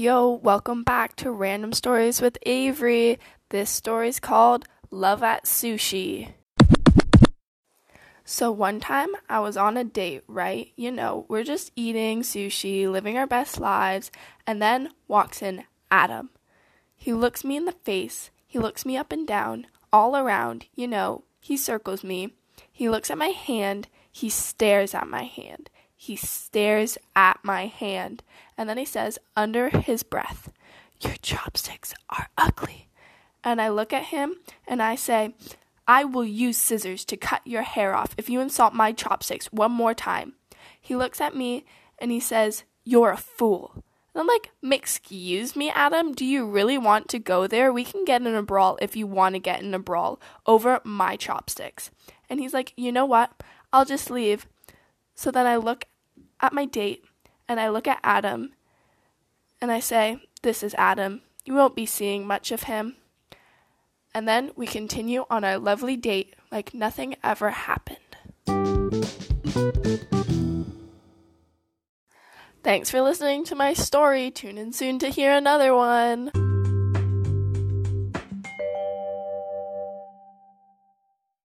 Yo, welcome back to Random Stories with Avery. This story's called Love at Sushi. So, one time I was on a date, right? You know, we're just eating sushi, living our best lives, and then walks in Adam. He looks me in the face, he looks me up and down, all around, you know, he circles me. He looks at my hand, he stares at my hand. He stares at my hand, and then he says, under his breath, Your chopsticks are ugly. And I look at him and I say, I will use scissors to cut your hair off if you insult my chopsticks one more time. He looks at me and he says, You're a fool. And I'm like, Excuse me, Adam, do you really want to go there? We can get in a brawl if you want to get in a brawl over my chopsticks. And he's like, You know what? I'll just leave. So then I look at my date and I look at Adam and I say, This is Adam. You won't be seeing much of him. And then we continue on our lovely date like nothing ever happened. Thanks for listening to my story. Tune in soon to hear another one.